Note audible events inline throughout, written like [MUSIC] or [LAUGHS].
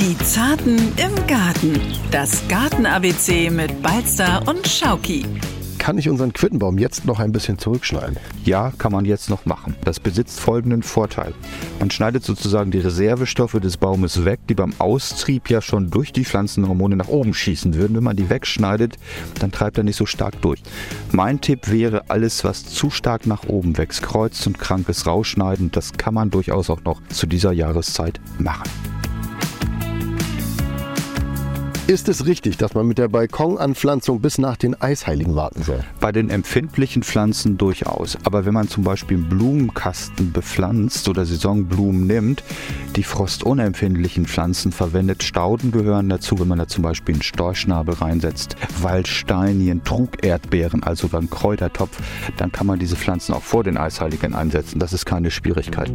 Die Zarten im Garten. Das Garten-ABC mit Balzer und Schauki. Kann ich unseren Quittenbaum jetzt noch ein bisschen zurückschneiden? Ja, kann man jetzt noch machen. Das besitzt folgenden Vorteil. Man schneidet sozusagen die Reservestoffe des Baumes weg, die beim Austrieb ja schon durch die Pflanzenhormone nach oben schießen würden. Wenn man die wegschneidet, dann treibt er nicht so stark durch. Mein Tipp wäre, alles, was zu stark nach oben wächst, kreuzt und krankes rausschneiden. Das kann man durchaus auch noch zu dieser Jahreszeit machen. Ist es richtig, dass man mit der Balkonanpflanzung bis nach den Eisheiligen warten soll? Bei den empfindlichen Pflanzen durchaus. Aber wenn man zum Beispiel einen Blumenkasten bepflanzt oder Saisonblumen nimmt, die frostunempfindlichen Pflanzen verwendet, Stauden gehören dazu, wenn man da zum Beispiel einen Storchschnabel reinsetzt, Waldsteinien, Trugerdbeeren, also beim Kräutertopf, dann kann man diese Pflanzen auch vor den Eisheiligen einsetzen. Das ist keine Schwierigkeit.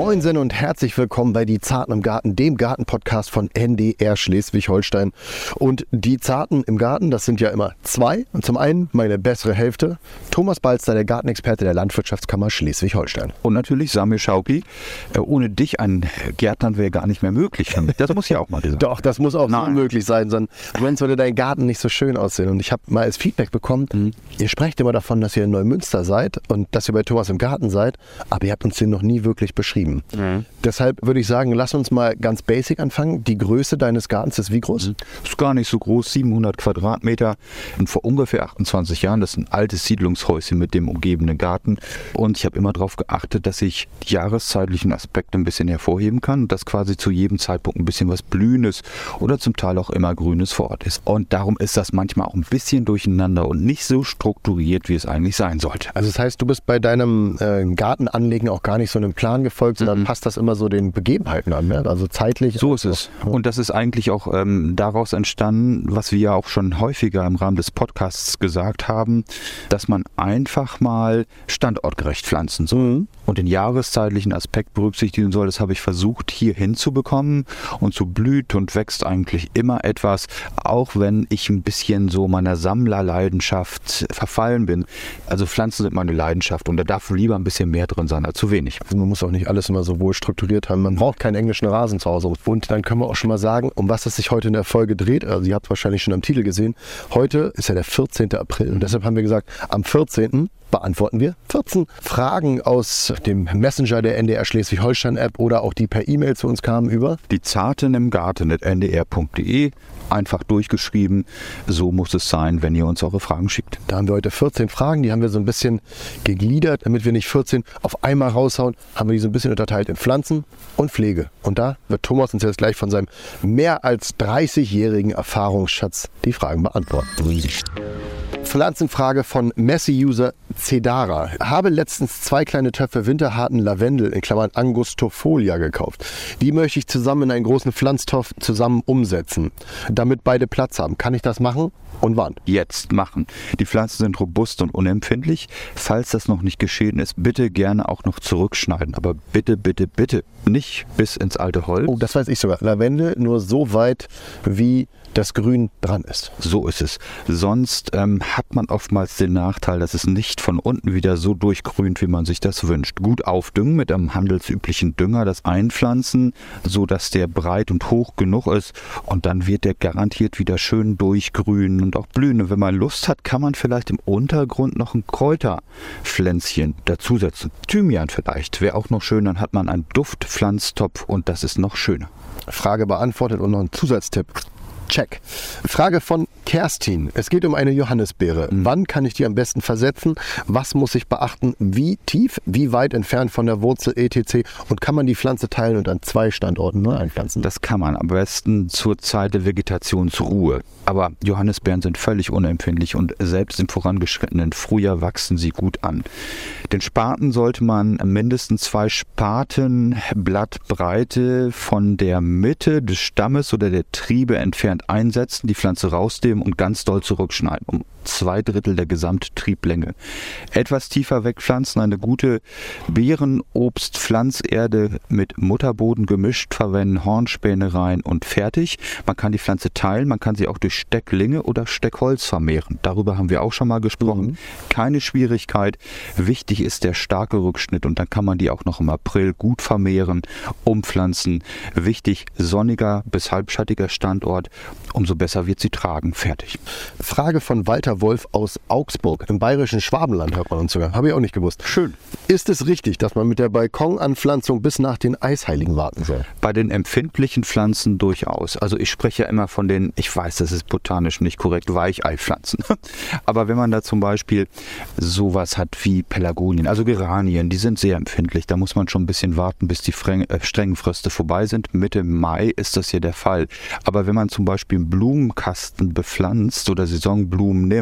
Moinsen und herzlich willkommen bei Die Zarten im Garten, dem Gartenpodcast von NDR Schleswig-Holstein. Und die Zarten im Garten, das sind ja immer zwei. Und zum einen meine bessere Hälfte, Thomas Balzer, der Gartenexperte der Landwirtschaftskammer Schleswig-Holstein. Und natürlich Samir Schauki. Äh, ohne dich ein Gärtnern wäre gar nicht mehr möglich. Das muss ja auch mal gesagt [LAUGHS] Doch, das muss auch Nein. so möglich sein, sonst würde dein Garten nicht so schön aussehen. Und ich habe mal als Feedback bekommen, mhm. ihr sprecht immer davon, dass ihr in Neumünster seid und dass ihr bei Thomas im Garten seid, aber ihr habt uns den noch nie wirklich beschrieben geschrieben. Mhm. Deshalb würde ich sagen, lass uns mal ganz basic anfangen. Die Größe deines Gartens ist wie groß? Mhm. Ist gar nicht so groß, 700 Quadratmeter. Und vor ungefähr 28 Jahren, das ist ein altes Siedlungshäuschen mit dem umgebenden Garten. Und ich habe immer darauf geachtet, dass ich die jahreszeitlichen Aspekte ein bisschen hervorheben kann, dass quasi zu jedem Zeitpunkt ein bisschen was Blühendes oder zum Teil auch immer Grünes vor Ort ist. Und darum ist das manchmal auch ein bisschen durcheinander und nicht so strukturiert, wie es eigentlich sein sollte. Also das heißt, du bist bei deinem äh, Gartenanlegen auch gar nicht so einem Plan gefolgt, sondern mhm. passt das immer so den Begebenheiten an. Ja? Also zeitlich. So ist es. Und das ist eigentlich auch ähm, daraus entstanden, was wir ja auch schon häufiger im Rahmen des Podcasts gesagt haben, dass man einfach mal standortgerecht pflanzen soll mhm. und den jahreszeitlichen Aspekt berücksichtigen soll. Das habe ich versucht hier hinzubekommen und so blüht und wächst eigentlich immer etwas, auch wenn ich ein bisschen so meiner Sammlerleidenschaft verfallen bin. Also Pflanzen sind meine Leidenschaft und da darf lieber ein bisschen mehr drin sein als zu wenig. Also man muss auch nicht alles immer so wohl strukturiert haben. Man braucht keinen englischen Rasen zu Hause. Und dann können wir auch schon mal sagen, um was es sich heute in der Folge dreht. Also ihr habt es wahrscheinlich schon am Titel gesehen. Heute ist ja der 14. April und deshalb haben wir gesagt, am 14 beantworten wir 14 Fragen aus dem Messenger der NDR Schleswig-Holstein-App oder auch die per E-Mail zu uns kamen über die Zarten im Garten at ndr.de einfach durchgeschrieben. So muss es sein, wenn ihr uns eure Fragen schickt. Da haben wir heute 14 Fragen, die haben wir so ein bisschen gegliedert, damit wir nicht 14 auf einmal raushauen, haben wir die so ein bisschen unterteilt in Pflanzen und Pflege. Und da wird Thomas uns jetzt gleich von seinem mehr als 30-jährigen Erfahrungsschatz die Fragen beantworten. Pflanzenfrage von Messi-User Cedara. Habe letztens zwei kleine Töpfe winterharten Lavendel in Klammern Angustofolia gekauft. Die möchte ich zusammen in einen großen Pflanztopf zusammen umsetzen, damit beide Platz haben. Kann ich das machen? Und wann? Jetzt machen. Die Pflanzen sind robust und unempfindlich. Falls das noch nicht geschehen ist, bitte gerne auch noch zurückschneiden. Aber bitte, bitte, bitte nicht bis ins alte Holz. Oh, das weiß ich sogar. Lavendel nur so weit, wie das Grün dran ist. So ist es. Sonst ähm, hat man oftmals den Nachteil, dass es nicht von unten wieder so durchgrünt, wie man sich das wünscht. Gut aufdüngen mit einem handelsüblichen Dünger, das einpflanzen, so dass der breit und hoch genug ist und dann wird der garantiert wieder schön durchgrünen und auch blühen. Und wenn man Lust hat, kann man vielleicht im Untergrund noch ein Kräuterpflänzchen dazusetzen. Thymian vielleicht wäre auch noch schön, dann hat man einen Duftpflanztopf und das ist noch schöner. Frage beantwortet und noch ein Zusatztipp. Check. Frage von Kerstin. Es geht um eine Johannisbeere. Mhm. Wann kann ich die am besten versetzen? Was muss ich beachten? Wie tief, wie weit entfernt von der Wurzel etc. Und kann man die Pflanze teilen und an zwei Standorten neu einpflanzen? Das kann man am besten zur Zeit der Vegetationsruhe. Aber Johannisbeeren sind völlig unempfindlich und selbst im vorangeschrittenen Frühjahr wachsen sie gut an. Den Spaten sollte man mindestens zwei Spaten Blattbreite von der Mitte des Stammes oder der Triebe entfernt einsetzen, die Pflanze rausnehmen und ganz doll zurückschneiden, um zwei Drittel der Gesamttrieblänge. Etwas tiefer wegpflanzen, eine gute Beeren-, Obst-, Pflanzerde mit Mutterboden gemischt verwenden, Hornspäne rein und fertig. Man kann die Pflanze teilen, man kann sie auch durch Stecklinge oder Steckholz vermehren. Darüber haben wir auch schon mal gesprochen. Mhm. Keine Schwierigkeit. Wichtig ist der starke Rückschnitt und dann kann man die auch noch im April gut vermehren, umpflanzen. Wichtig, sonniger bis halbschattiger Standort, umso besser wird sie tragen. Fertig. Frage von Walter Wolf aus Augsburg. Im bayerischen Schwabenland hört man uns sogar. Habe ich auch nicht gewusst. Schön. Ist es richtig, dass man mit der Balkonanpflanzung bis nach den Eisheiligen warten soll? Bei den empfindlichen Pflanzen durchaus. Also ich spreche ja immer von den, ich weiß, das ist botanisch nicht korrekt, Weicheipflanzen. [LAUGHS] Aber wenn man da zum Beispiel sowas hat wie Pelargonien, also Geranien, die sind sehr empfindlich. Da muss man schon ein bisschen warten, bis die äh, strengen Fröste vorbei sind. Mitte Mai ist das hier der Fall. Aber wenn man zum Beispiel einen Blumenkasten bepflanzt oder Saisonblumen nimmt,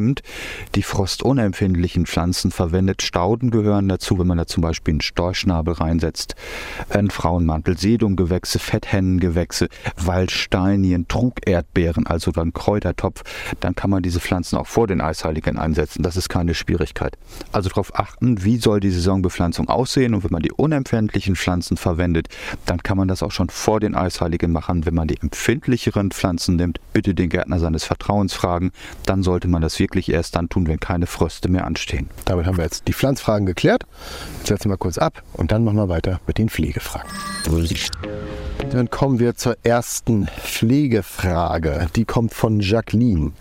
die frostunempfindlichen Pflanzen verwendet, Stauden gehören dazu, wenn man da zum Beispiel einen Storchschnabel reinsetzt, einen Frauenmantel, Sedumgewächse, Fetthennengewächse, Waldsteinien, Trugerdbeeren, also dann Kräutertopf, dann kann man diese Pflanzen auch vor den Eisheiligen einsetzen. Das ist keine Schwierigkeit. Also darauf achten, wie soll die Saisonbepflanzung aussehen und wenn man die unempfindlichen Pflanzen verwendet, dann kann man das auch schon vor den Eisheiligen machen. Wenn man die empfindlicheren Pflanzen nimmt, bitte den Gärtner seines Vertrauens fragen, dann sollte man das wirklich erst dann tun, wenn keine Fröste mehr anstehen. Damit haben wir jetzt die Pflanzfragen geklärt. Jetzt setzen wir kurz ab und dann machen wir weiter mit den Pflegefragen. Dann kommen wir zur ersten Pflegefrage. Die kommt von Jacqueline.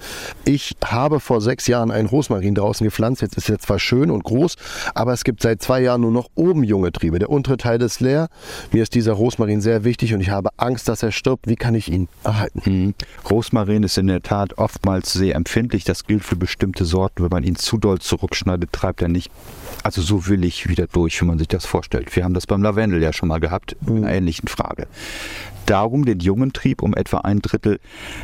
Ich habe vor sechs Jahren einen Rosmarin draußen gepflanzt. Jetzt ist er zwar schön und groß, aber es gibt seit zwei Jahren nur noch oben junge Triebe. Der untere Teil ist leer. Mir ist dieser Rosmarin sehr wichtig und ich habe Angst, dass er stirbt. Wie kann ich ihn erhalten? Hm. Rosmarin ist in der Tat oftmals sehr empfindlich. Das gilt für bestimmte Sorten. Wenn man ihn zu doll zurückschneidet, treibt er nicht also so willig wieder durch, wie man sich das vorstellt. Wir haben das beim Lavendel ja schon mal gehabt, in einer ähnlichen Frage. Darum den jungen Trieb um etwa ein Drittel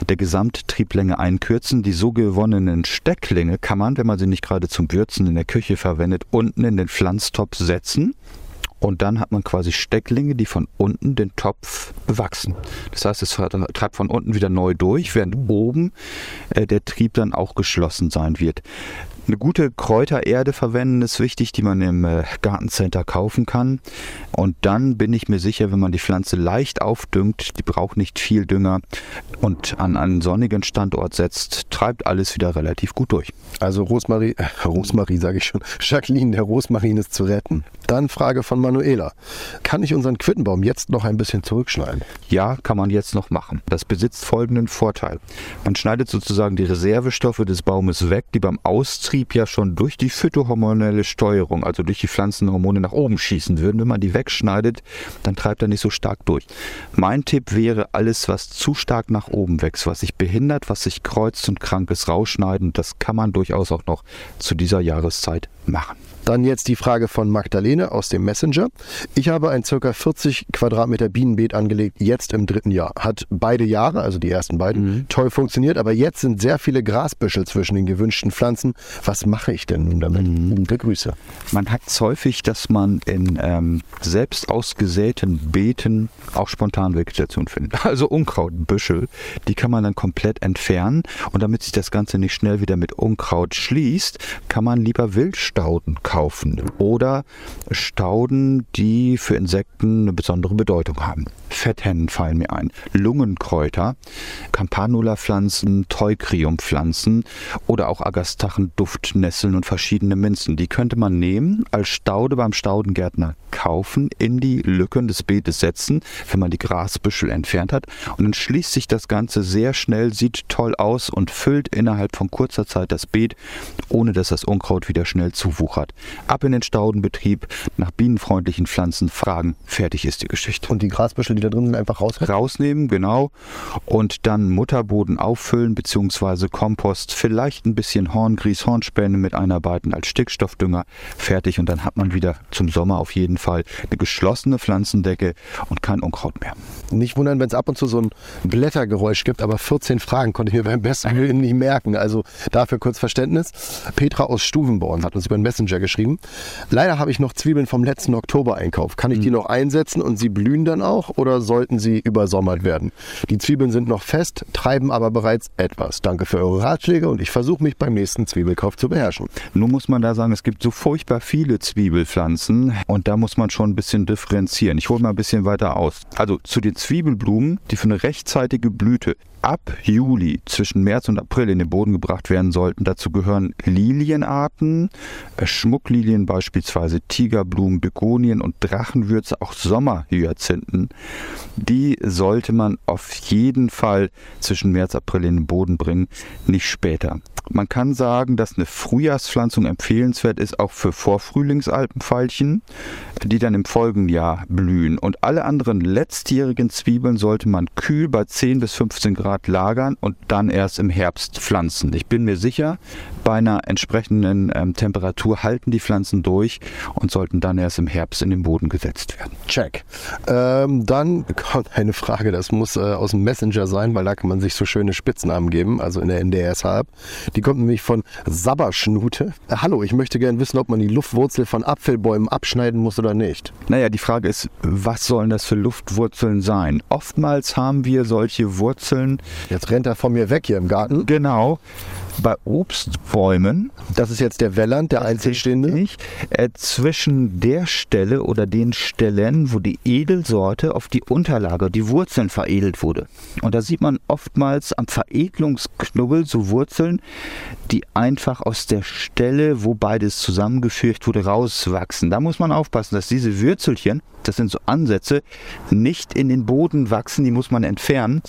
der Gesamttrieblänge einkürzen. Die so gewonnenen Stecklinge kann man, wenn man sie nicht gerade zum Würzen in der Küche verwendet, unten in den Pflanztopf setzen. Und dann hat man quasi Stecklinge, die von unten den Topf bewachsen. Das heißt, es treibt von unten wieder neu durch, während oben äh, der Trieb dann auch geschlossen sein wird. Eine gute Kräutererde verwenden ist wichtig, die man im äh, Gartencenter kaufen kann. Und dann bin ich mir sicher, wenn man die Pflanze leicht aufdüngt, die braucht nicht viel Dünger und an einen sonnigen Standort setzt, treibt alles wieder relativ gut durch. Also Rosmarie, äh, Rosmarie sage ich schon, Jacqueline, der Rosmarin ist zu retten. Dann Frage von Manuela. Kann ich unseren Quittenbaum jetzt noch ein bisschen zurückschneiden? Ja, kann man jetzt noch machen. Das besitzt folgenden Vorteil. Man schneidet sozusagen die Reservestoffe des Baumes weg, die beim Austrieb ja schon durch die phytohormonelle Steuerung, also durch die Pflanzenhormone nach oben schießen würden. Wenn man die wegschneidet, dann treibt er nicht so stark durch. Mein Tipp wäre, alles, was zu stark nach oben wächst, was sich behindert, was sich kreuzt und krank ist, rausschneiden. Das kann man durchaus auch noch zu dieser Jahreszeit machen. Dann jetzt die Frage von Magdalene aus dem Messenger. Ich habe ein ca. 40 Quadratmeter Bienenbeet angelegt, jetzt im dritten Jahr. Hat beide Jahre, also die ersten beiden, mhm. toll funktioniert, aber jetzt sind sehr viele Grasbüschel zwischen den gewünschten Pflanzen. Was mache ich denn nun damit? Mhm. Grüße. Man hat es häufig, dass man in ähm, selbst ausgesäten Beeten auch Spontanvegetation findet. [LAUGHS] Also Unkrautbüschel, die kann man dann komplett entfernen und damit sich das Ganze nicht schnell wieder mit Unkraut schließt, kann man lieber Wildstauden kaufen oder Stauden, die für Insekten eine besondere Bedeutung haben. Fetthennen fallen mir ein, Lungenkräuter, Campanula-Pflanzen, Teucrium-Pflanzen oder auch Agastachen, Duftnesseln und verschiedene Minzen. Die könnte man nehmen, als Staude beim Staudengärtner kaufen, in die Lücken des Beetes setzen, wenn man die Grasbüschel entfernt hat. Und dann schließt sich das Ganze sehr schnell, sieht toll aus und füllt innerhalb von kurzer Zeit das Beet, ohne dass das Unkraut wieder schnell zuwuchert. Ab in den Staudenbetrieb, nach bienenfreundlichen Pflanzen fragen, fertig ist die Geschichte. Und die Grasbüschel, die da drin sind, einfach rausnehmen? Rausnehmen, genau. Und dann Mutterboden auffüllen, beziehungsweise Kompost, vielleicht ein bisschen Horngrieß, Kornspäne mit einarbeiten als Stickstoffdünger, fertig und dann hat man wieder zum Sommer auf jeden Fall eine geschlossene Pflanzendecke und kein Unkraut mehr. Nicht wundern, wenn es ab und zu so ein Blättergeräusch gibt, aber 14 Fragen konnte ich mir beim besten Willen nicht merken. Also dafür kurz Verständnis. Petra aus Stuvenborn hat uns über den Messenger geschrieben. Leider habe ich noch Zwiebeln vom letzten Oktober-Einkauf. Kann ich die noch einsetzen und sie blühen dann auch oder sollten sie übersommert werden? Die Zwiebeln sind noch fest, treiben aber bereits etwas. Danke für eure Ratschläge und ich versuche mich beim nächsten Zwiebelkauf zu beherrschen. Nun muss man da sagen, es gibt so furchtbar viele Zwiebelpflanzen und da muss man schon ein bisschen differenzieren. Ich hole mal ein bisschen weiter aus. Also zu den Zwiebelblumen, die für eine rechtzeitige Blüte ab Juli zwischen März und April in den Boden gebracht werden sollten. Dazu gehören Lilienarten, äh, Schmucklilien beispielsweise, Tigerblumen, Begonien und Drachenwürze, auch Sommerhyazinthen. Die sollte man auf jeden Fall zwischen März und April in den Boden bringen, nicht später. Man kann sagen, dass eine Frühjahrspflanzung empfehlenswert ist, auch für Vorfrühlingsalpenfeilchen, die dann im folgenden Jahr blühen. Und alle anderen letztjährigen Zwiebeln sollte man kühl bei 10 bis 15 Grad lagern und dann erst im Herbst pflanzen. Ich bin mir sicher, bei einer entsprechenden ähm, Temperatur halten die Pflanzen durch und sollten dann erst im Herbst in den Boden gesetzt werden. Check. Ähm, dann kommt eine Frage, das muss äh, aus dem Messenger sein, weil da kann man sich so schöne Spitznamen geben, also in der NDS-Halb. Die kommt nämlich von Sabberschnute. Äh, hallo, ich möchte gerne wissen, ob man die Luftwurzel von Apfelbäumen abschneiden muss oder nicht. Naja, die Frage ist, was sollen das für Luftwurzeln sein? Oftmals haben wir solche Wurzeln. Jetzt rennt er von mir weg hier im Garten. Genau. Bei Obstbäumen. Das ist jetzt der Welland, der einzelstehende. Nicht, äh, zwischen der Stelle oder den Stellen, wo die Edelsorte auf die Unterlage, die Wurzeln veredelt wurde. Und da sieht man oftmals am Veredelungsknubbel so Wurzeln, die einfach aus der Stelle, wo beides zusammengefügt wurde, rauswachsen. Da muss man aufpassen, dass diese Würzelchen, das sind so Ansätze, nicht in den Boden wachsen, die muss man entfernen.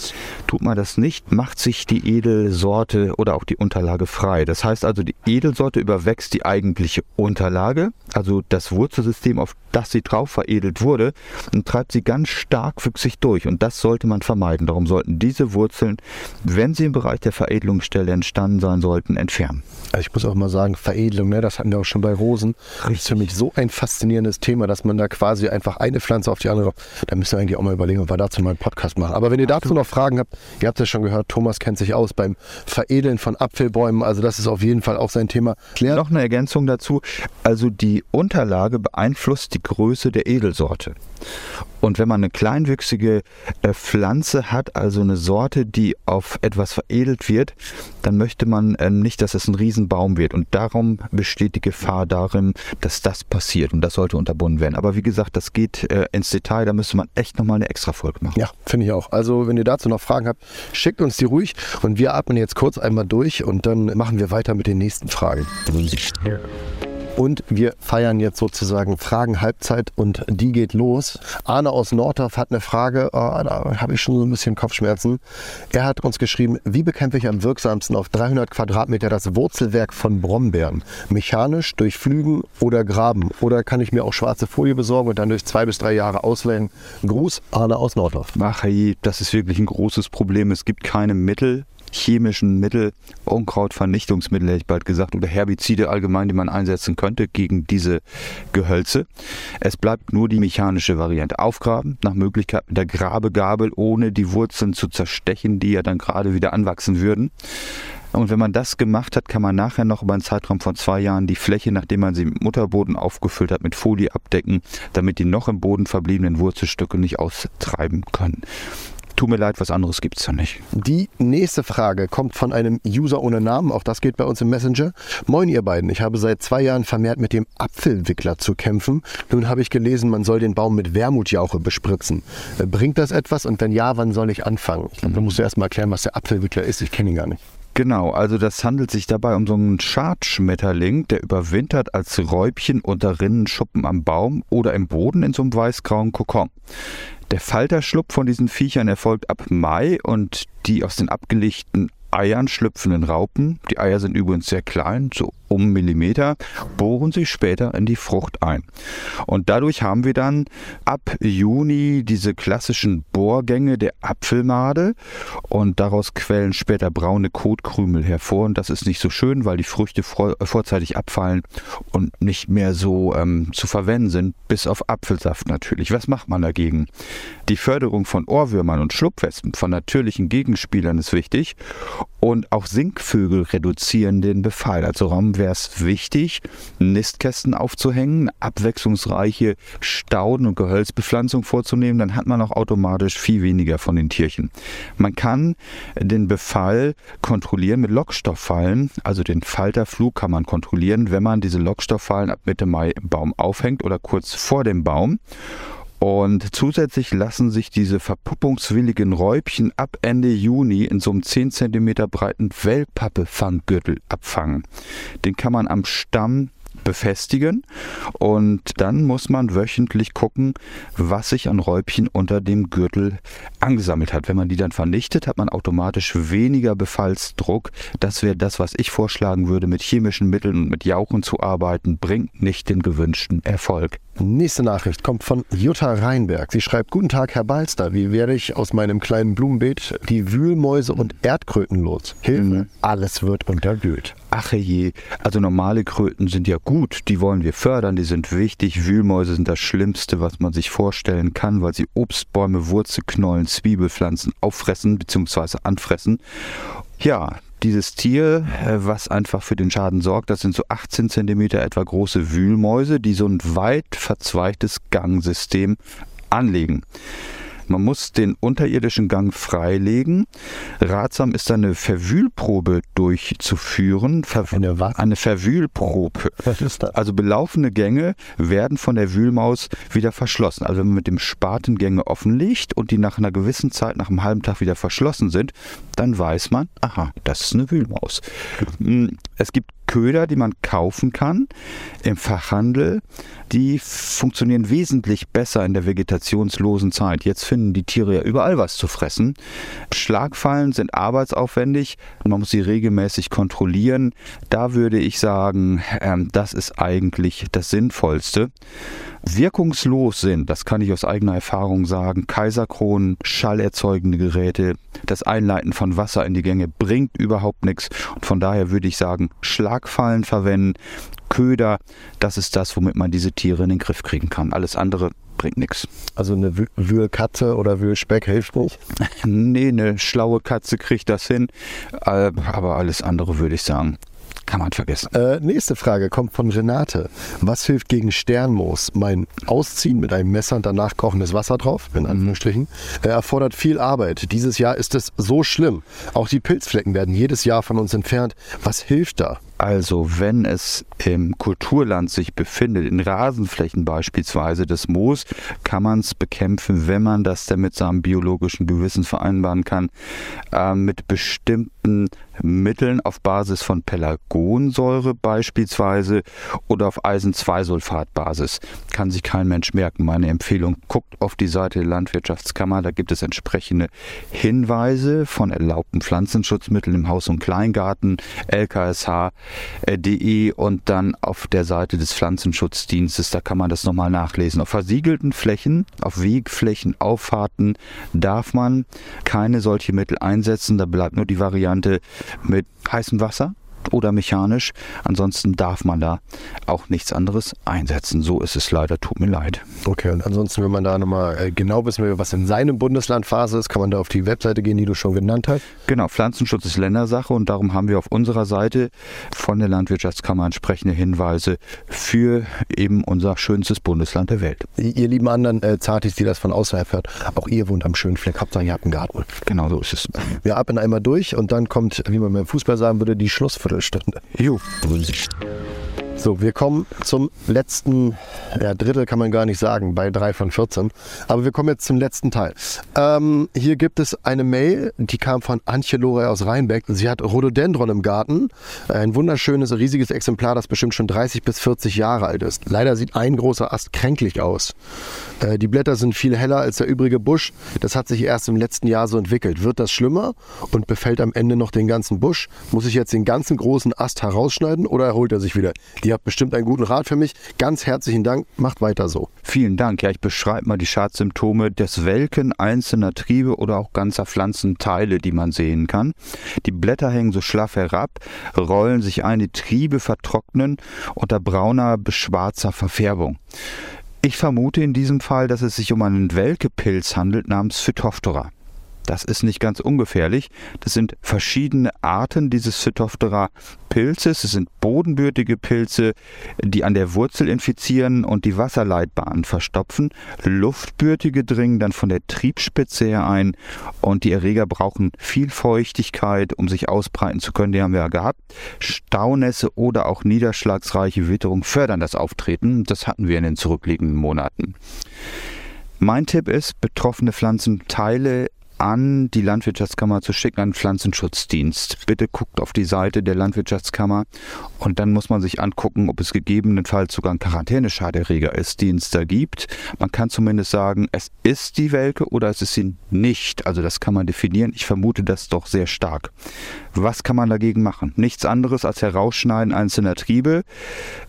Tut man das nicht, macht sich die Edelsorte oder auch die Unterlage frei. Das heißt also, die Edelsorte überwächst die eigentliche Unterlage, also das Wurzelsystem, auf das sie drauf veredelt wurde, und treibt sie ganz stark für sich durch. Und das sollte man vermeiden. Darum sollten diese Wurzeln, wenn sie im Bereich der Veredelungsstelle entstanden sein sollten, entfernen. Also ich muss auch mal sagen, Veredelung, ne, das hatten wir auch schon bei Rosen. Das ist für mich so ein faszinierendes Thema, dass man da quasi einfach eine Pflanze auf die andere. Da müssen wir eigentlich auch mal überlegen, ob wir dazu mal einen Podcast machen. Aber wenn ihr dazu noch Fragen habt, ihr habt es schon gehört, Thomas kennt sich aus beim Veredeln von Apfelbäumen. Also das ist auf jeden Fall auch sein Thema. Klärt. Noch eine Ergänzung dazu. Also die Unterlage beeinflusst die Größe der Edelsorte. Und wenn man eine kleinwüchsige äh, Pflanze hat, also eine Sorte, die auf etwas veredelt wird, dann möchte man äh, nicht, dass es ein Riesenbaum wird. Und darum besteht die Gefahr darin, dass das passiert. Und das sollte unterbunden werden. Aber wie gesagt, das geht äh, ins Detail. Da müsste man echt nochmal eine extra Folge machen. Ja, finde ich auch. Also wenn ihr dazu noch Fragen habt, schickt uns die ruhig. Und wir atmen jetzt kurz einmal durch und dann machen wir weiter mit den nächsten Fragen. Und wir feiern jetzt sozusagen Fragen Halbzeit und die geht los. Arne aus Nordorf hat eine Frage, oh, da habe ich schon so ein bisschen Kopfschmerzen. Er hat uns geschrieben, wie bekämpfe ich am wirksamsten auf 300 Quadratmeter das Wurzelwerk von Brombeeren? Mechanisch, durch Pflügen oder Graben? Oder kann ich mir auch schwarze Folie besorgen und dann durch zwei bis drei Jahre auswählen? Gruß, Arne aus Nordorf. Ach hey, das ist wirklich ein großes Problem. Es gibt keine Mittel, chemischen Mittel, Unkrautvernichtungsmittel hätte ich bald gesagt, oder Herbizide allgemein, die man einsetzen könnte gegen diese Gehölze. Es bleibt nur die mechanische Variante. Aufgraben, nach Möglichkeit mit der Grabegabel, ohne die Wurzeln zu zerstechen, die ja dann gerade wieder anwachsen würden. Und wenn man das gemacht hat, kann man nachher noch über einen Zeitraum von zwei Jahren die Fläche, nachdem man sie mit Mutterboden aufgefüllt hat, mit Folie abdecken, damit die noch im Boden verbliebenen Wurzelstücke nicht austreiben können. Tut mir leid, was anderes gibt es ja nicht. Die nächste Frage kommt von einem User ohne Namen. Auch das geht bei uns im Messenger. Moin, ihr beiden. Ich habe seit zwei Jahren vermehrt mit dem Apfelwickler zu kämpfen. Nun habe ich gelesen, man soll den Baum mit Wermutjauche bespritzen. Äh, bringt das etwas? Und wenn ja, wann soll ich anfangen? Ich glaube, da musst du erst mal erklären, was der Apfelwickler ist. Ich kenne ihn gar nicht. Genau, also das handelt sich dabei um so einen Schadschmetterling, der überwintert als Räubchen unter Rinnenschuppen am Baum oder im Boden in so einem weißgrauen Kokon. Der Falterschlupf von diesen Viechern erfolgt ab Mai und die aus den abgelegten Eiern schlüpfenden Raupen, die Eier sind übrigens sehr klein, so um Millimeter, bohren sie später in die Frucht ein. Und dadurch haben wir dann ab Juni diese klassischen Bohrgänge der Apfelmade und daraus quellen später braune Kotkrümel hervor. Und das ist nicht so schön, weil die Früchte vorzeitig abfallen und nicht mehr so ähm, zu verwenden sind, bis auf Apfelsaft natürlich. Was macht man dagegen? Die Förderung von Ohrwürmern und Schlupfwespen, von natürlichen Gegenspielern ist wichtig und auch Sinkvögel reduzieren den Befall. Also Raum wäre es wichtig, Nistkästen aufzuhängen, abwechslungsreiche Stauden- und Gehölzbepflanzung vorzunehmen, dann hat man auch automatisch viel weniger von den Tierchen. Man kann den Befall kontrollieren mit Lockstofffallen, also den Falterflug kann man kontrollieren, wenn man diese Lockstofffallen ab Mitte Mai im Baum aufhängt oder kurz vor dem Baum. Und zusätzlich lassen sich diese verpuppungswilligen Räubchen ab Ende Juni in so einem 10 cm breiten Wellpappe-Fanggürtel abfangen. Den kann man am Stamm befestigen und dann muss man wöchentlich gucken, was sich an Räubchen unter dem Gürtel angesammelt hat. Wenn man die dann vernichtet, hat man automatisch weniger Befallsdruck. Das wäre das, was ich vorschlagen würde, mit chemischen Mitteln und mit Jauchen zu arbeiten, bringt nicht den gewünschten Erfolg. Nächste Nachricht kommt von Jutta Reinberg. Sie schreibt, Guten Tag, Herr Balster. Wie werde ich aus meinem kleinen Blumenbeet die Wühlmäuse und Erdkröten los? Hilfe, mhm. alles wird unterwühlt. Ach je, also normale Kröten sind ja gut, die wollen wir fördern, die sind wichtig. Wühlmäuse sind das Schlimmste, was man sich vorstellen kann, weil sie Obstbäume, Wurzelknollen, Zwiebelpflanzen auffressen bzw. anfressen. Ja, dieses Tier, äh, was einfach für den Schaden sorgt, das sind so 18 cm etwa große Wühlmäuse, die so ein weit verzweigtes Gangsystem anlegen. Man muss den unterirdischen Gang freilegen. Ratsam ist eine Verwühlprobe durchzuführen. Ver eine was? Eine Verwühlprobe. Was ist das? Also belaufene Gänge werden von der Wühlmaus wieder verschlossen. Also wenn man mit dem Spaten Gänge offenlegt und die nach einer gewissen Zeit, nach einem halben Tag wieder verschlossen sind, dann weiß man, aha, das ist eine Wühlmaus. Hm, es gibt Köder, die man kaufen kann im Fachhandel, die funktionieren wesentlich besser in der vegetationslosen Zeit. Jetzt finden die Tiere ja überall was zu fressen. Schlagfallen sind arbeitsaufwendig man muss sie regelmäßig kontrollieren. Da würde ich sagen, ähm, das ist eigentlich das Sinnvollste wirkungslos sind, das kann ich aus eigener Erfahrung sagen, Kaiserkronen, schallerzeugende Geräte, das Einleiten von Wasser in die Gänge bringt überhaupt nichts. Und von daher würde ich sagen, Schlagfallen verwenden, Köder, das ist das, womit man diese Tiere in den Griff kriegen kann. Alles andere bringt nichts. Also eine Wühlkatze oder Wühlspeck hilft nicht? [LAUGHS] nee, eine schlaue Katze kriegt das hin, äh, aber alles andere würde ich sagen, kann man vergessen. Äh, nächste Frage kommt von Renate. Was hilft gegen Sternmoos? Mein Ausziehen mit einem Messer und danach kochendes Wasser drauf, in Anführungsstrichen, äh, erfordert viel Arbeit. Dieses Jahr ist es so schlimm. Auch die Pilzflecken werden jedes Jahr von uns entfernt. Was hilft da? Also wenn es im Kulturland sich befindet, in Rasenflächen beispielsweise des Moos, kann man es bekämpfen, wenn man das dann mit seinem biologischen Gewissen vereinbaren kann, äh, mit bestimmten Mitteln auf Basis von Pelargonsäure beispielsweise oder auf Eisen-2-Sulfat-Basis. Kann sich kein Mensch merken. Meine Empfehlung, guckt auf die Seite der Landwirtschaftskammer, da gibt es entsprechende Hinweise von erlaubten Pflanzenschutzmitteln im Haus- und Kleingarten, LKSH, de und dann auf der Seite des Pflanzenschutzdienstes, da kann man das nochmal nachlesen. Auf versiegelten Flächen, auf Wegflächen, Auffahrten darf man keine solche Mittel einsetzen. Da bleibt nur die Variante mit heißem Wasser oder mechanisch. Ansonsten darf man da auch nichts anderes einsetzen. So ist es leider, tut mir leid. Okay, und ansonsten, wenn man da nochmal äh, genau wissen will, was in seinem Bundesland Phase ist, kann man da auf die Webseite gehen, die du schon genannt hast. Genau, Pflanzenschutz ist Ländersache und darum haben wir auf unserer Seite von der Landwirtschaftskammer entsprechende Hinweise für eben unser schönstes Bundesland der Welt. Ihr lieben anderen äh, Zartis, die das von außerhalb hört, auch ihr wohnt am schönen Fleck, Hauptsache ihr habt einen Garten. Genau so ist es. Wir atmen einmal durch und dann kommt, wie man beim Fußball sagen würde, die Schlussviertelstunde. Jo. So, wir kommen zum letzten, ja, Drittel kann man gar nicht sagen, bei 3 von 14. Aber wir kommen jetzt zum letzten Teil. Ähm, hier gibt es eine Mail, die kam von Antje Lore aus Rheinbeck. Sie hat Rhododendron im Garten. Ein wunderschönes, riesiges Exemplar, das bestimmt schon 30 bis 40 Jahre alt ist. Leider sieht ein großer Ast kränklich aus. Äh, die Blätter sind viel heller als der übrige Busch. Das hat sich erst im letzten Jahr so entwickelt. Wird das schlimmer und befällt am Ende noch den ganzen Busch? Muss ich jetzt den ganzen großen Ast herausschneiden oder erholt er sich wieder? Ihr habt bestimmt einen guten Rat für mich. Ganz herzlichen Dank. Macht weiter so. Vielen Dank. Ja, ich beschreibe mal die Schadsymptome des Welken einzelner Triebe oder auch ganzer Pflanzenteile, die man sehen kann. Die Blätter hängen so schlaff herab, rollen sich ein, die Triebe vertrocknen unter brauner bis schwarzer Verfärbung. Ich vermute in diesem Fall, dass es sich um einen Welkepilz handelt namens Phytophthora. Das ist nicht ganz ungefährlich. Das sind verschiedene Arten dieses Phytophthora Pilzes. Es sind bodenbürtige Pilze, die an der Wurzel infizieren und die Wasserleitbahnen verstopfen. Luftbürtige dringen dann von der Triebspitze her ein und die Erreger brauchen viel Feuchtigkeit, um sich ausbreiten zu können. Die haben wir ja gehabt. Staunässe oder auch niederschlagsreiche Witterung fördern das Auftreten. Das hatten wir in den zurückliegenden Monaten. Mein Tipp ist, betroffene Pflanzenteile an die Landwirtschaftskammer zu schicken, an Pflanzenschutzdienst. Bitte guckt auf die Seite der Landwirtschaftskammer und dann muss man sich angucken, ob es gegebenenfalls sogar ein Quarantäneschaderreger ist, den es da gibt. Man kann zumindest sagen, es ist die Welke oder es ist sie nicht. Also das kann man definieren. Ich vermute das doch sehr stark. Was kann man dagegen machen? Nichts anderes als herausschneiden einzelner Triebe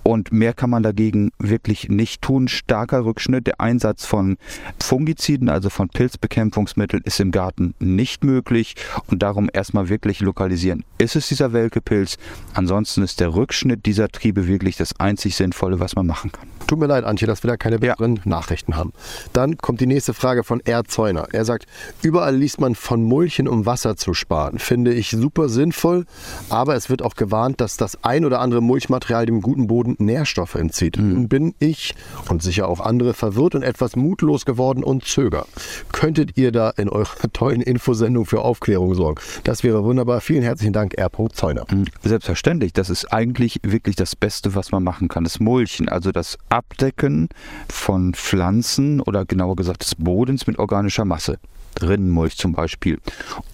und mehr kann man dagegen wirklich nicht tun. Starker Rückschnitt, der Einsatz von Fungiziden, also von Pilzbekämpfungsmitteln, ist im Garten nicht möglich und darum erstmal wirklich lokalisieren. Ist es dieser Welkepilz? Ansonsten ist der Rückschnitt dieser Triebe wirklich das einzig Sinnvolle, was man machen kann. Tut mir leid, Antje, dass wir da keine besseren ja. Nachrichten haben. Dann kommt die nächste Frage von R. Zeuner. Er sagt, überall liest man von Mulchen, um Wasser zu sparen. Finde ich super sinnvoll, aber es wird auch gewarnt, dass das ein oder andere Mulchmaterial dem guten Boden Nährstoffe entzieht. Mhm. Nun bin ich und sicher auch andere verwirrt und etwas mutlos geworden und zöger. Könntet ihr da in eurer [LAUGHS] tollen Infosendung für Aufklärung sorgen. Das wäre wunderbar. Vielen herzlichen Dank, R. Zeuner. Mhm. Selbstverständlich. Das ist eigentlich wirklich das Beste, was man machen kann. Das Mulchen, also das Abdecken von Pflanzen oder genauer gesagt des Bodens mit organischer Masse. Rinnenmulch zum Beispiel.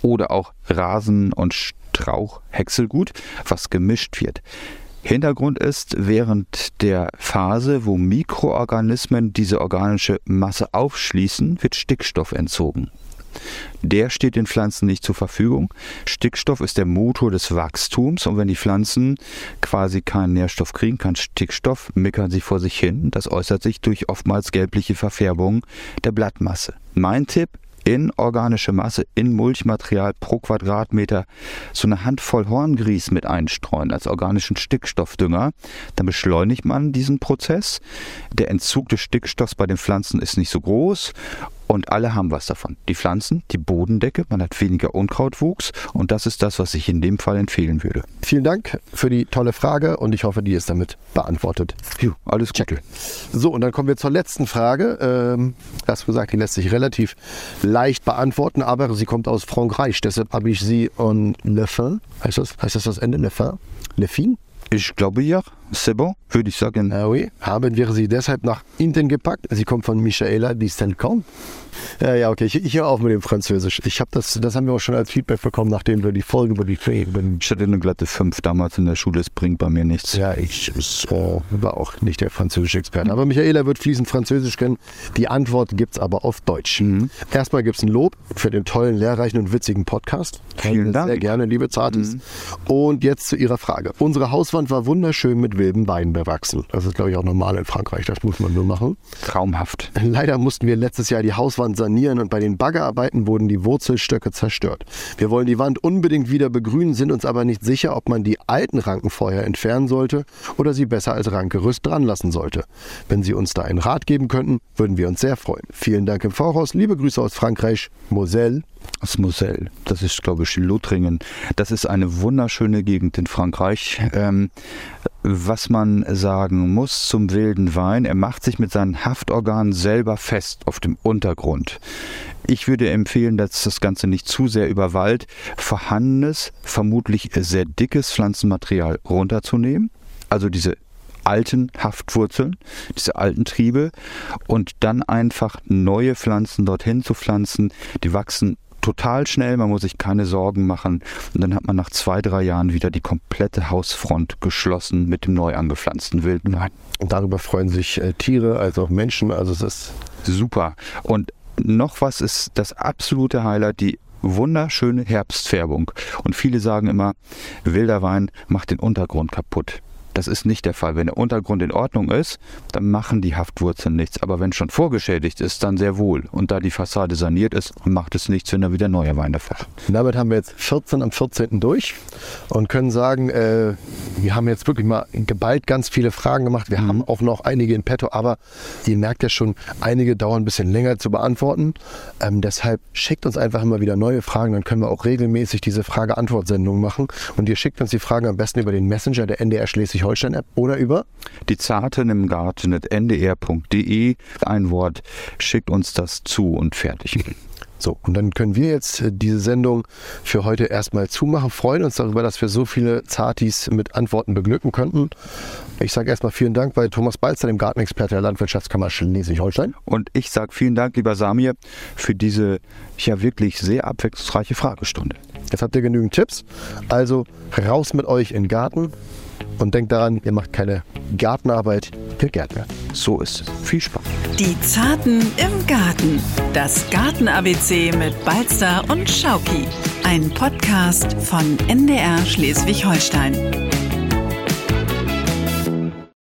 Oder auch Rasen- und Strauchhäckselgut, was gemischt wird. Hintergrund ist, während der Phase, wo Mikroorganismen diese organische Masse aufschließen, wird Stickstoff entzogen. Der steht den Pflanzen nicht zur Verfügung. Stickstoff ist der Motor des Wachstums und wenn die Pflanzen quasi keinen Nährstoff kriegen, keinen Stickstoff, mickern sie vor sich hin. Das äußert sich durch oftmals gelbliche Verfärbung der Blattmasse. Mein Tipp, in organische Masse, in Mulchmaterial pro Quadratmeter so eine Handvoll Horngrieß mit einstreuen als organischen Stickstoffdünger. Dann beschleunigt man diesen Prozess. Der Entzug des Stickstoffs bei den Pflanzen ist nicht so groß und alle haben was davon. Die Pflanzen, die Bodendecke, man hat weniger Unkrautwuchs und das ist das, was ich in dem Fall empfehlen würde. Vielen Dank für die tolle Frage und ich hoffe, die ist damit beantwortet. Juh, alles Gute. So, und dann kommen wir zur letzten Frage. Ähm, hast gesagt, die lässt sich relativ leicht beantworten, aber sie kommt aus Frankreich. Deshalb habe ich sie en Le Fin. Heißt das, heißt das das Ende? Le Fin? Le Fin? Ich glaube ja. C'est bon, würde ich sagen. Ah oui, haben wir sie deshalb nach Indien gepackt. Sie kommt von Michaela Distelkamp. Ja, ja, okay, ich, ich höre auf mit dem Französisch. Ich habe das, das haben wir auch schon als Feedback bekommen, nachdem wir die Folge über die Ferien. Ich hatte eine glatte 5 damals in der Schule, es bringt bei mir nichts. Ja, ich, ich äh, war auch nicht der französische Experte. Aber Michaela wird fließend Französisch kennen. Die Antwort gibt es aber auf Deutsch. Mhm. Erstmal gibt es ein Lob für den tollen, lehrreichen und witzigen Podcast. Vielen Dank. Sehr gerne, liebe Zartis. Mhm. Und jetzt zu Ihrer Frage. Unsere Hauswand war wunderschön mit wilden Weinen bewachsen. Das ist, glaube ich, auch normal in Frankreich. Das muss man nur machen. Traumhaft. Leider mussten wir letztes Jahr die Hauswand sanieren und bei den Baggerarbeiten wurden die Wurzelstöcke zerstört. Wir wollen die Wand unbedingt wieder begrünen, sind uns aber nicht sicher, ob man die alten Ranken vorher entfernen sollte oder sie besser als Rankgerüst dran lassen sollte. Wenn Sie uns da einen Rat geben könnten, würden wir uns sehr freuen. Vielen Dank im Voraus. Liebe Grüße aus Frankreich, Moselle. Aus Moselle. Das ist, glaube ich, Lothringen. Das ist eine wunderschöne Gegend in Frankreich. Ähm, was man sagen muss zum wilden Wein, er macht sich mit seinen Haftorganen selber fest auf dem Untergrund. Ich würde empfehlen, dass das Ganze nicht zu sehr überwallt, vorhandenes, vermutlich sehr dickes Pflanzenmaterial runterzunehmen. Also diese alten Haftwurzeln, diese alten Triebe und dann einfach neue Pflanzen dorthin zu pflanzen. Die wachsen total schnell, man muss sich keine Sorgen machen. Und dann hat man nach zwei, drei Jahren wieder die komplette Hausfront geschlossen mit dem neu angepflanzten wilden Wein. Und darüber freuen sich äh, Tiere, also auch Menschen. Also es ist super. Und noch was ist das absolute Highlight, die wunderschöne Herbstfärbung. Und viele sagen immer, wilder Wein macht den Untergrund kaputt. Das ist nicht der Fall. Wenn der Untergrund in Ordnung ist, dann machen die Haftwurzeln nichts. Aber wenn schon vorgeschädigt ist, dann sehr wohl. Und da die Fassade saniert ist, macht es nichts, wenn da wieder neuer Wein davor. Damit haben wir jetzt 14 am 14. durch und können sagen, äh, wir haben jetzt wirklich mal geballt ganz viele Fragen gemacht. Wir mhm. haben auch noch einige in petto, aber ihr merkt ja schon, einige dauern ein bisschen länger zu beantworten. Ähm, deshalb schickt uns einfach immer wieder neue Fragen, dann können wir auch regelmäßig diese Frage-Antwort-Sendung machen. Und ihr schickt uns die Fragen am besten über den Messenger der NDR Schleswig Schleswig-Holstein-App oder über die Zarten im Garten ndr.de. Ein Wort, schickt uns das zu und fertig. [LAUGHS] So, und dann können wir jetzt äh, diese Sendung für heute erstmal zumachen. Freuen uns darüber, dass wir so viele Zartis mit Antworten beglücken könnten. Ich sage erstmal vielen Dank bei Thomas Balzer, dem Gartenexperte der Landwirtschaftskammer Schleswig-Holstein. Und ich sage vielen Dank, lieber Samir, für diese ja wirklich sehr abwechslungsreiche Fragestunde. Jetzt habt ihr genügend Tipps. Also raus mit euch in den Garten, und denkt daran, ihr macht keine Gartenarbeit, ihr Gärtner. So ist es. Viel Spaß. Die Zarten im Garten. Das Garten-ABC mit Balzer und Schauki. Ein Podcast von NDR Schleswig-Holstein.